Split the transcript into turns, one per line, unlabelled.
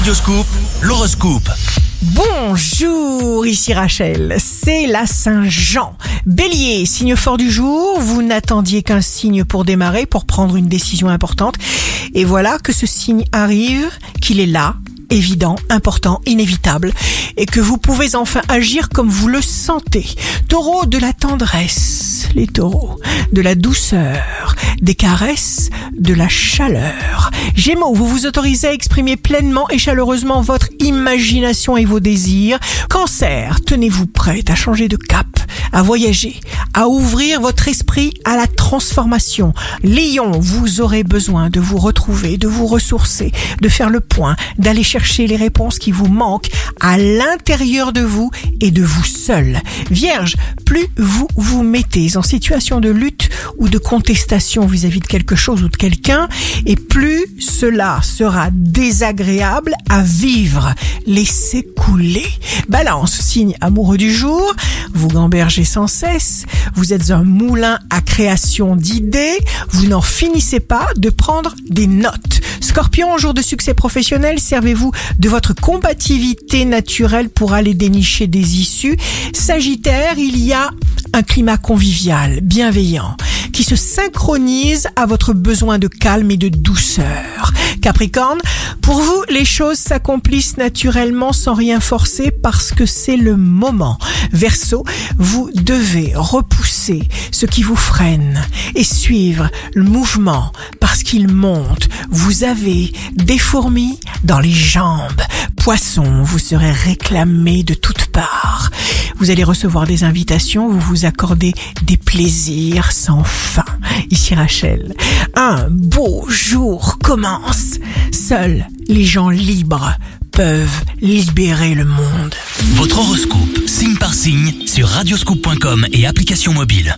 Radioscoop, l'horoscope.
Bonjour, ici Rachel, c'est la Saint-Jean. Bélier, signe fort du jour, vous n'attendiez qu'un signe pour démarrer, pour prendre une décision importante. Et voilà que ce signe arrive, qu'il est là, évident, important, inévitable, et que vous pouvez enfin agir comme vous le sentez. Taureau de la tendresse, les taureaux, de la douceur, des caresses, de la chaleur. Gémeaux, vous vous autorisez à exprimer pleinement et chaleureusement votre imagination et vos désirs. Cancer, tenez-vous prête à changer de cap, à voyager, à ouvrir votre esprit à la transformation. Lion, vous aurez besoin de vous retrouver, de vous ressourcer, de faire le point, d'aller chercher les réponses qui vous manquent à l'intérieur de vous et de vous seul. Vierge, plus vous vous mettez en situation de lutte ou de contestation vis-à-vis de quelque chose ou de quelqu'un, et plus cela sera désagréable à vivre. Laissez couler. Balance, signe amoureux du jour, vous gambergez sans cesse, vous êtes un moulin à création d'idées, vous n'en finissez pas de prendre des notes. Scorpion, jour de succès professionnel, servez-vous de votre combativité naturelle pour aller dénicher des issues. Sagittaire, il y a un climat convivial, bienveillant, qui se synchronise à votre besoin de calme et de douceur. Capricorne, pour vous, les choses s'accomplissent naturellement sans rien forcer parce que c'est le moment. Verseau, vous devez repousser ce qui vous freine et suivre le mouvement parce qu'il monte. Vous avez des fourmis dans les jambes. Poisson, vous serez réclamé de toutes parts. Vous allez recevoir des invitations, vous vous accordez des plaisirs sans fin. Ici Rachel, un beau jour commence. Seuls les gens libres peuvent libérer le monde.
Votre horoscope, signe par signe, sur radioscoop.com et application mobile.